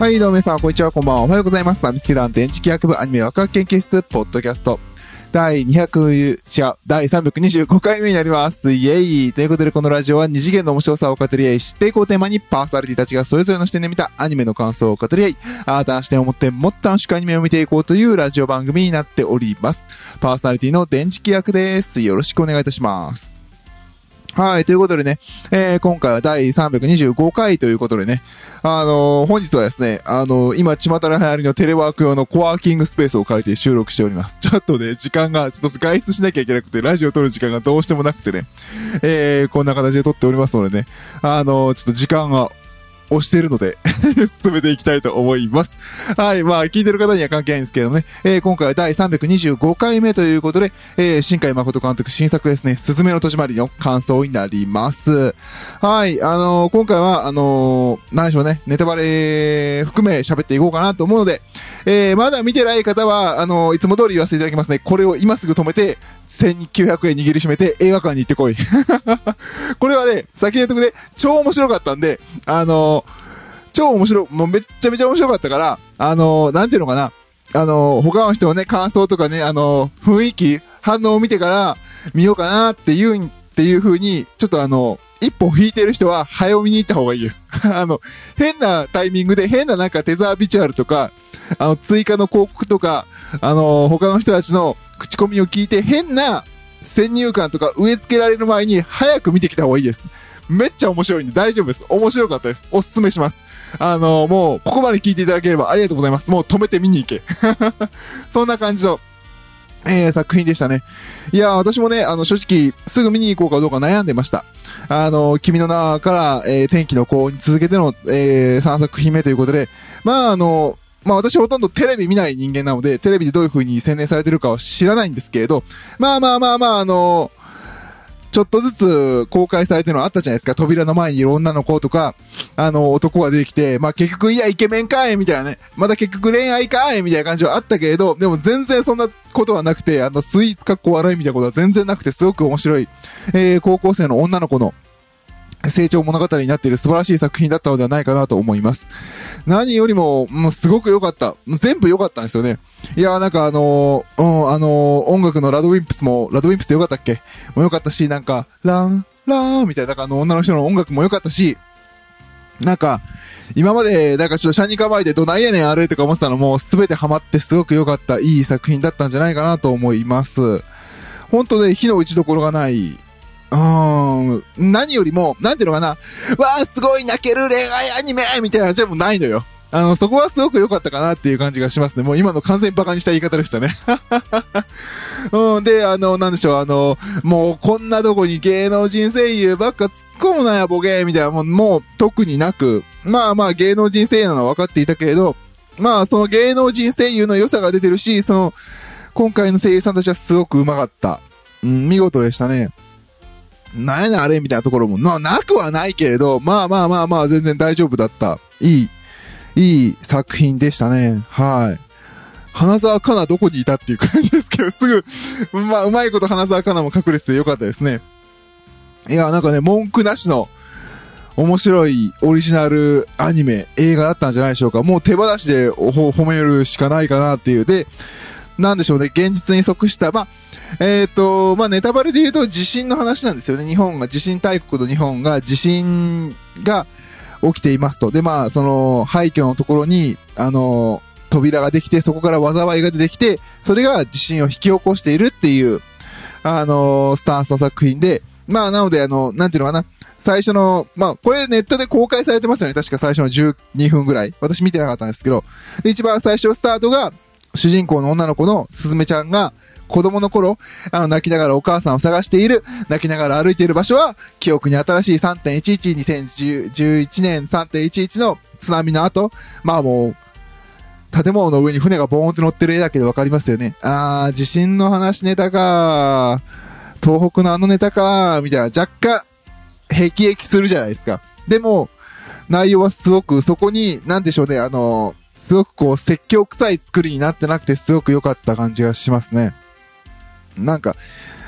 はい、どうも皆さん、こんにちは、こんばんは。おはようございます。ナミスケ団電磁気学部アニメワクワク研究室、ポッドキャスト。第200、違う、第325回目になります。イェイということで、このラジオは二次元の面白さを語り合い、知っていこうテーマにパーソナリティたちがそれぞれの視点で見たアニメの感想を語り合い、新たな視点を持ってもっと楽しくアニメを見ていこうというラジオ番組になっております。パーソナリティの電磁気学です。よろしくお願いいたします。はい。ということでね、えー今回は第325回ということでね、あのー本日はですね、あのー今、巷の流行りのテレワーク用のコワーキングスペースを借りて収録しております。ちょっとね、時間が、ちょっと外出しなきゃいけなくて、ラジオ撮る時間がどうしてもなくてね、えーこんな形で撮っておりますのでね、あのーちょっと時間が押してるので、進めていきたいと思います。はい。まあ、聞いてる方には関係ないんですけどもね、えー今回は第325回目ということで、えー新海誠監督新作ですね、すずめの戸締まりの感想になります。はい。あのー今回は、あのー何でしょうね、ネタバレ含め喋っていこうかなと思うので、えーまだ見てない方は、あのーいつも通り言わせていただきますね。これを今すぐ止めて、1900円握りしめて映画館に行ってこい。これはね、先に言っとくね、超面白かったんで、あのー超面白、もうめっちゃめちゃ面白かったから、あのーなんていうのかな、あの他の人のね、感想とかね、あの雰囲気、反応を見てから見ようかなっていう、っていう風に、ちょっとあの一歩引いてる人は早を見に行った方がいいです。あの、変なタイミングで変ななんかテザービジュアルとか、あの、追加の広告とか、あの他の人たちの口コミを聞いて変な先入観とか植え付けられる前に早く見てきた方がいいです。めっちゃ面白いんで大丈夫です。面白かったです。おすすめします。あのもう、ここまで聞いていただければありがとうございます。もう止めて見に行け。そんな感じの、えー、作品でしたね。いや、私もね、あの、正直、すぐ見に行こうかどうか悩んでました。あの、君の名から、えー、天気の子に続けての、えー、3作品目ということで、まあ、あの、まあ私ほとんどテレビ見ない人間なので、テレビでどういう風に宣伝されてるかは知らないんですけれど、まあまあまあまあ、あのちょっとずつ公開されてるのあったじゃないですか。扉の前にいる女の子とか、あの、男が出てきて、まあ結局、いや、イケメンかいみたいなね。まだ結局恋愛かいみたいな感じはあったけれど、でも全然そんなことはなくて、あの、スイーツかっこ悪いみたいなことは全然なくて、すごく面白い、えー、高校生の女の子の成長物語になっている素晴らしい作品だったのではないかなと思います。何よりも、もうすごく良かった。全部良かったんですよね。いやーなんかあのーうん、あのー音楽のラドウィンプスも、ラドウィンプス良かったっけ？も良かったし、なんか、ラン、ラーンみたいな、なんかあの女の人の音楽も良かったし、なんか、今まで、なんかちょっとシャニ構えてどないやねんあれとか思ってたのも、すべてハマってすごく良かった、いい作品だったんじゃないかなと思います。本当ね、火の打ちどころがない。うん、何よりも、なんていうのかな、わーすごい泣ける恋愛アニメみたいなのじゃもうないのよ。あの、そこはすごく良かったかなっていう感じがしますね。もう今の完全にバカにした言い方でしたね。うん、で、あの、なんでしょう、あの、もうこんなとこに芸能人声優ばっか突っ込むなや、ボケみたいな、もう、もう特になく、まあまあ芸能人声優なのは分かっていたけれど、まあその芸能人声優の良さが出てるし、その、今回の声優さんたちはすごく上手かった。うん、見事でしたね。なんやねんあれみたいなところも、な、なくはないけれど、まあまあまあまあ全然大丈夫だった。いい、いい作品でしたね。はい。花沢香菜どこにいたっていう感じですけど、すぐ、まあ、うまいこと花沢香菜も隠れててよかったですね。いや、なんかね、文句なしの、面白いオリジナルアニメ、映画だったんじゃないでしょうか。もう手放しで褒めるしかないかなっていう。で、なんでしょうね、現実に即した、まあ、えっ、と、まあ、ネタバレで言うと地震の話なんですよね。日本が、地震大国の日本が地震が起きていますと。で、まあ、その、廃墟のところに、あの、扉ができて、そこから災いが出てきて、それが地震を引き起こしているっていう、あの、スタンスの作品で、まあ、なので、あの、なんていうのかな。最初の、まあ、これネットで公開されてますよね。確か最初の12分ぐらい。私見てなかったんですけど。で、一番最初スタートが、主人公の女の子のすずめちゃんが、子供の頃、あの、泣きながらお母さんを探している、泣きながら歩いている場所は、記憶に新しい3.11、2011年3.11の津波の後、まあもう、建物の上に船がボーンって乗ってる絵だけでわかりますよね。あー、地震の話ネタか東北のあのネタかみたいな、若干、辟易するじゃないですか。でも、内容はすごく、そこに、なんでしょうね、あの、すごくこう、説教臭い作りになってなくて、すごく良かった感じがしますね。なんか、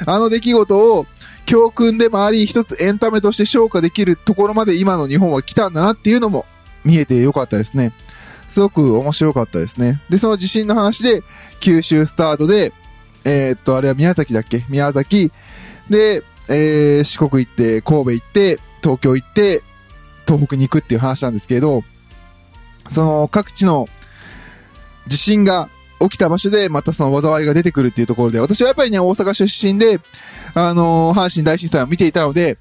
あの出来事を、教訓でもあり、一つエンタメとして消化できるところまで今の日本は来たんだなっていうのも見えて良かったですね。すごく面白かったですね。で、その地震の話で、九州スタートで、えー、っと、あれは宮崎だっけ？宮崎。で、えー、四国行って、神戸行って、東京行って、東北に行くっていう話なんですけど、その各地の地震が起きた場所でまたその災いが出てくるっていうところで、私はやっぱりね、大阪出身で、あのー、阪神大震災を見ていたので、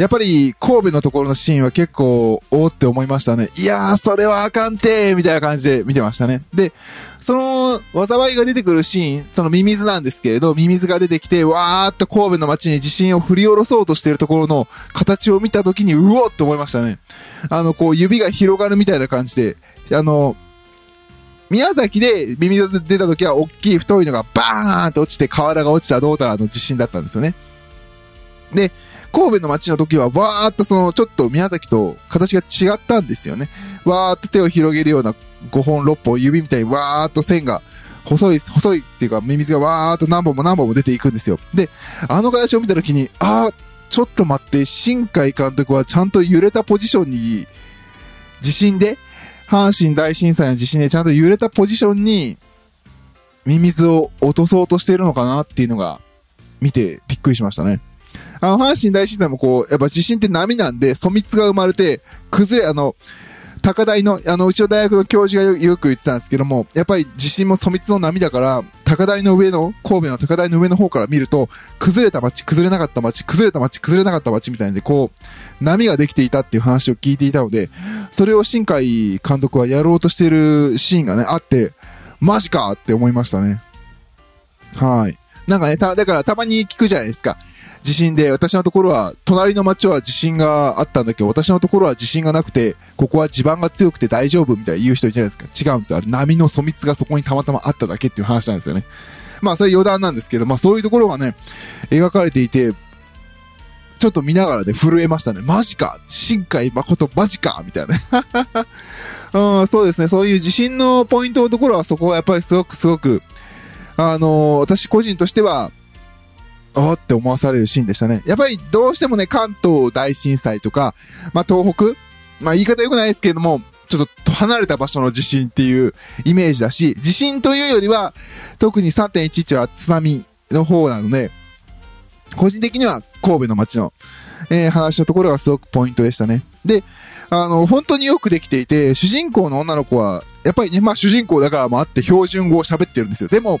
やっぱり神戸のところのシーンは結構、おーって思いましたね。いやー、それはあかんてーみたいな感じで見てましたね。で、その、災いが出てくるシーン、そのミミズなんですけれど、ミミズが出てきて、わーっと神戸の街に地震を振り下ろそうとしてるところの形を見たときに、うおって思いましたね。あの、こう、指が広がるみたいな感じで、あの、宮崎でミミズ出た時は、大きい太いのがバーンって落ちて、瓦が落ちたどうたらの地震だったんですよね。で、神戸の街の時は、わーっとその、ちょっと宮崎と形が違ったんですよね。わーっと手を広げるような5本6本指みたいにわーっと線が、細い、細いっていうか、ミミズがわーっと何本も何本も出ていくんですよ。で、あの形を見た時に、あー、ちょっと待って、新海監督はちゃんと揺れたポジションに、地震で、阪神大震災の地震でちゃんと揺れたポジションに、ミミズを落とそうとしてるのかなっていうのが、見てびっくりしましたね。あの、阪神大震災もこう、やっぱ地震って波なんで、粗密が生まれて、崩れ、あの、高台の、あの、うちの大学の教授がよく言ってたんですけども、やっぱり地震も粗密の波だから、高台の上の、神戸の高台の上の方から見ると、崩れた街、崩れなかった街、崩れた街、崩れなかった街みたいで、こう、波ができていたっていう話を聞いていたので、それを新海監督はやろうとしてるシーンがね、あって、マジかって思いましたね。はい。なんかね、た、だからたまに聞くじゃないですか。地震で、私のところは、隣の町は地震があったんだけど、私のところは地震がなくて、ここは地盤が強くて大丈夫みたいな言う人いるじゃないですか？違うんですよ。あれ、波の粗密がそこにたまたまあっただけっていう話なんですよね。まあ、それ余談なんですけど、まあ、そういうところがね、描かれていて、ちょっと見ながら、ね、震えましたね。マジか新海誠マジかみたいなね うん、そうですね。そういう地震のポイントのところは、そこはやっぱりすごくすごく、あのー、私個人としては、あって思わされるシーンでしたね。やっぱりどうしてもね、関東大震災とか、まあ東北、まあ言い方良くないですけれども、ちょっと離れた場所の地震っていうイメージだし、地震というよりは、特に3.11は津波の方なので、個人的には神戸の街の、えー、話のところがすごくポイントでしたね。で、あの、本当によくできていて、主人公の女の子は、やっぱりね、まあ主人公だからもあって標準語を喋ってるんですよ。でも、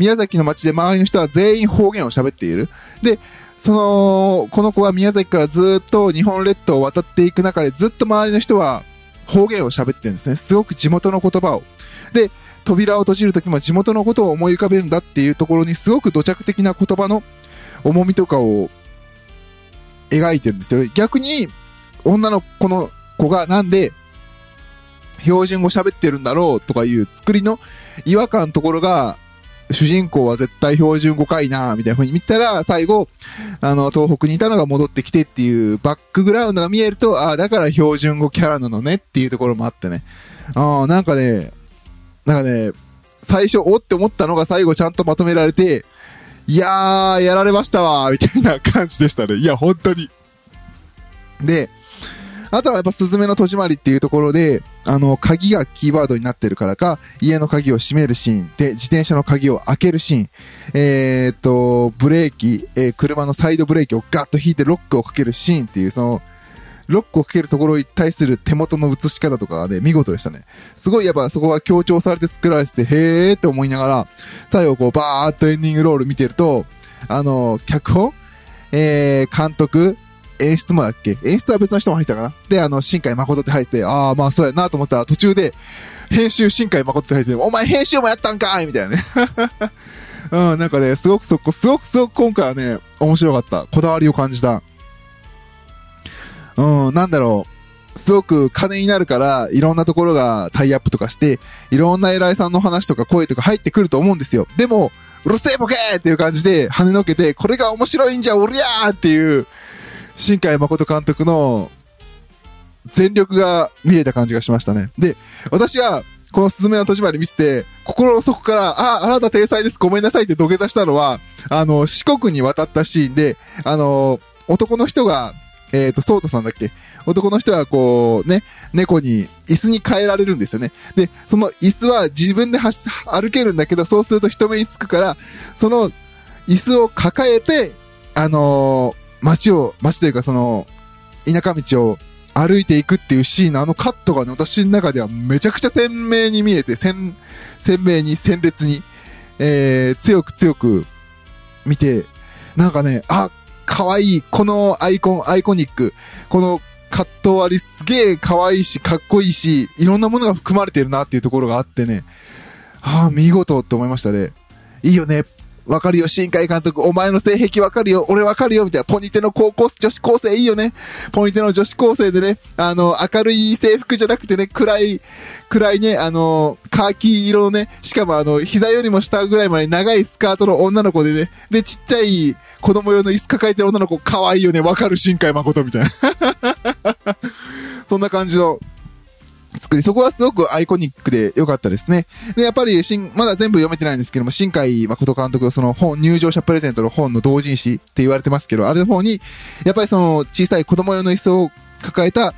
宮崎の街で周りの人は全員方言を喋っている。で、その、この子は宮崎からずっと日本列島を渡っていく中でずっと周りの人は方言を喋ってるんですね。すごく地元の言葉を。で、扉を閉じるときも地元のことを思い浮かべるんだっていうところにすごく土着的な言葉の重みとかを描いてるんですよ。逆に、女の子の子がなんで標準語喋ってるんだろうとかいう作りの違和感のところが主人公は絶対標準語かいなみたいな風に見たら、最後、あの、東北にいたのが戻ってきてっていうバックグラウンドが見えると、ああ、だから標準語キャラなのねっていうところもあってね。ああ、なんかね、なんかね、最初、おって思ったのが最後ちゃんとまとめられて、いやー、やられましたわみたいな感じでしたね。いや、本当に。で、あとはやっぱスズメの戸締まりっていうところで、あの、鍵がキーワードになってるからか、家の鍵を閉めるシーンで、自転車の鍵を開けるシーン、えー、っと、ブレーキ、えー、車のサイドブレーキをガッと引いてロックをかけるシーンっていう、その、ロックをかけるところに対する手元の映し方とかがね、見事でしたね。すごいやっぱそこが強調されて作られてて、へーって思いながら、最後こうバーっとエンディングロール見てると、あの、脚本？えー、監督？演出もだっけ？演出は別の人も入ってたかな？で、あの、新海誠って入って、ああ、まあそうやなと思ったら途中で、編集新海誠って入ってて、お前編集もやったんかいみたいなね。うん、なんかね、すごくそこ、すごくすごく今回はね、面白かった。こだわりを感じた。うん、なんだろう。すごく金になるから、いろんなところがタイアップとかして、いろんな偉いさんの話とか声とか入ってくると思うんですよ。でも、うるせえボケーっていう感じで跳ねのけて、これが面白いんじゃ、おりゃーっていう、新海誠監督の全力が見えた感じがしましたね。で、私は、このスズメの戸締まり見せて、心の底から、あ、あなた天才です、ごめんなさいって土下座したのは、あの、四国に渡ったシーンで、あの、男の人が、えっ、と、ソータさんだっけ？男の人はこう、ね、猫に椅子に変えられるんですよね。で、その椅子は自分で走歩けるんだけど、そうすると人目につくから、その椅子を抱えて、あのー街を、街というかその、田舎道を歩いていくっていうシーンのあのカットがね、私の中ではめちゃくちゃ鮮明に見えて、鮮、鮮明に、鮮烈に、えー、強く強く見て、なんかね、あ、可愛い、いこのアイコン、アイコニック、このカット割りすげえ可愛いし、かっこいいし、いろんなものが含まれてるなっていうところがあってね、ああ、見事って思いましたね。いいよね。わかるよ、新海監督。お前の性癖わかるよ。俺わかるよ。みたいな。ポニテの高校、女子高生いいよね。ポニテの女子高生でね、あの、明るい制服じゃなくてね、暗い、暗いね、あの、カーキ色のね、しかもあの、膝よりも下ぐらいまで長いスカートの女の子でね、で、ちっちゃい子供用の椅子抱えてる女の子、可愛いよね。わかる、新海誠みたいな。そんな感じの、作り、そこはすごくアイコニックで良かったですね。で、やっぱり、新、まだ全部読めてないんですけども、新海誠監督のその本、入場者プレゼントの本の同人誌って言われてますけど、あれの方に、やっぱりその小さい子供用の椅子を抱えた、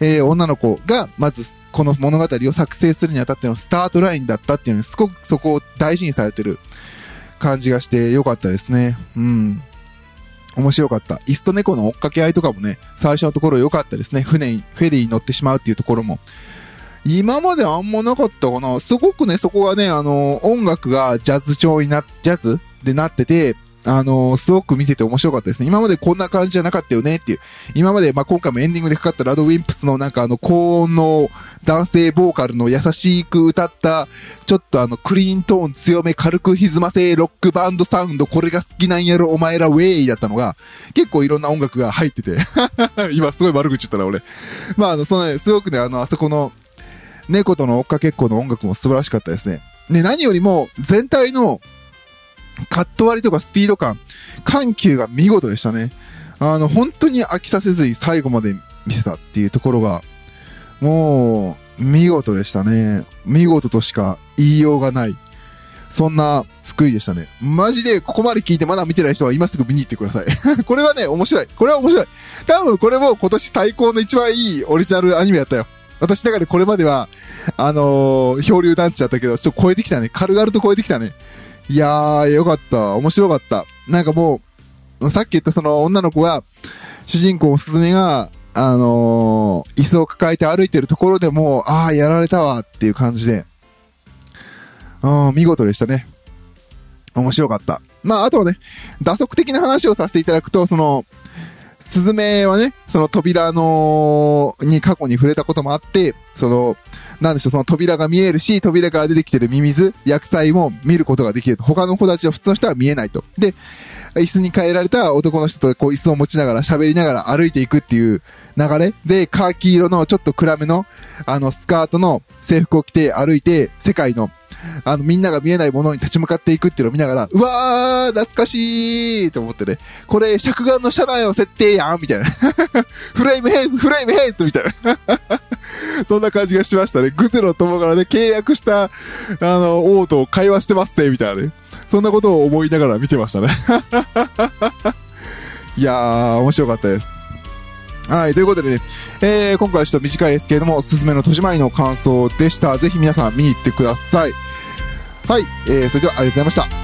えー、女の子が、まず、この物語を作成するにあたってのスタートラインだったっていうのに、すごくそこを大事にされてる感じがして良かったですね。うん。面白かった。イスと猫の追っかけ合いとかもね、最初のところ良かったですね。船に、フェリーに乗ってしまうっていうところも。今まであんまなかったかな。すごくね、そこがね、あの、音楽がジャズ調にな、ジャズでなってて、あのすごく見てて面白かったですね。今までこんな感じじゃなかったよねっていう。今まで、まあ、今回もエンディングでかかったラドウィンプスのなんかあの高音の男性ボーカルの優しく歌った、ちょっとあのクリーントーン強め軽く歪ませロックバンドサウンドこれが好きなんやろお前らウェイだったのが、結構いろんな音楽が入ってて。今すごい悪口言ったな俺。まああの、そのね、すごくね、あの、あそこの、猫との追っかけっこの音楽も素晴らしかったですね。で、何よりも全体のカット割りとかスピード感、緩急が見事でしたね。あの、本当に飽きさせずに最後まで見せたっていうところが、もう、見事でしたね。見事としか言いようがない。そんな作りでしたね。マジでここまで聞いてまだ見てない人は今すぐ見に行ってください。これはね、面白い。これは面白い。多分これも今年最高の一番いいオリジナルアニメやったよ。私の中でこれまでは、あのー、漂流団地だったけど、ちょっと超えてきたね。軽々と超えてきたね。いやー、よかった。面白かった。なんかもう、さっき言ったその女の子が、主人公すずめが、あのー、椅子を抱えて歩いてるところでも、ああ、やられたわっていう感じで、うん、見事でしたね。面白かった。まあ、あとはね、打足的な話をさせていただくと、その、スズメはね、その扉の、に過去に触れたこともあって、その、なんでしょう、その扉が見えるし、扉から出てきてるミミズ、薬剤も見ることができると。他の子たちは普通の人は見えないと。で、椅子に変えられた男の人とこう椅子を持ちながら喋りながら歩いていくっていう流れで、カーキ色のちょっと暗めの、あの、スカートの制服を着て歩いて、世界の、あの、みんなが見えないものに立ち向かっていくっていうのを見ながら、うわー、懐かしいと思ってね、これ、尺眼の車内の設定やんみたいな。フレームヘイズ、フレームヘイズみたいな。そんな感じがしましたね。グゼロ友からね、契約した、あの、王と会話してますね、みたいなね。そんなことを思いながら見てましたね。いやー、面白かったです。はい、ということでね、えー、今回はちょっと短いですけれども、おすずめの戸締まりの感想でした。ぜひ皆さん見に行ってください。はい、えー、それではありがとうございました。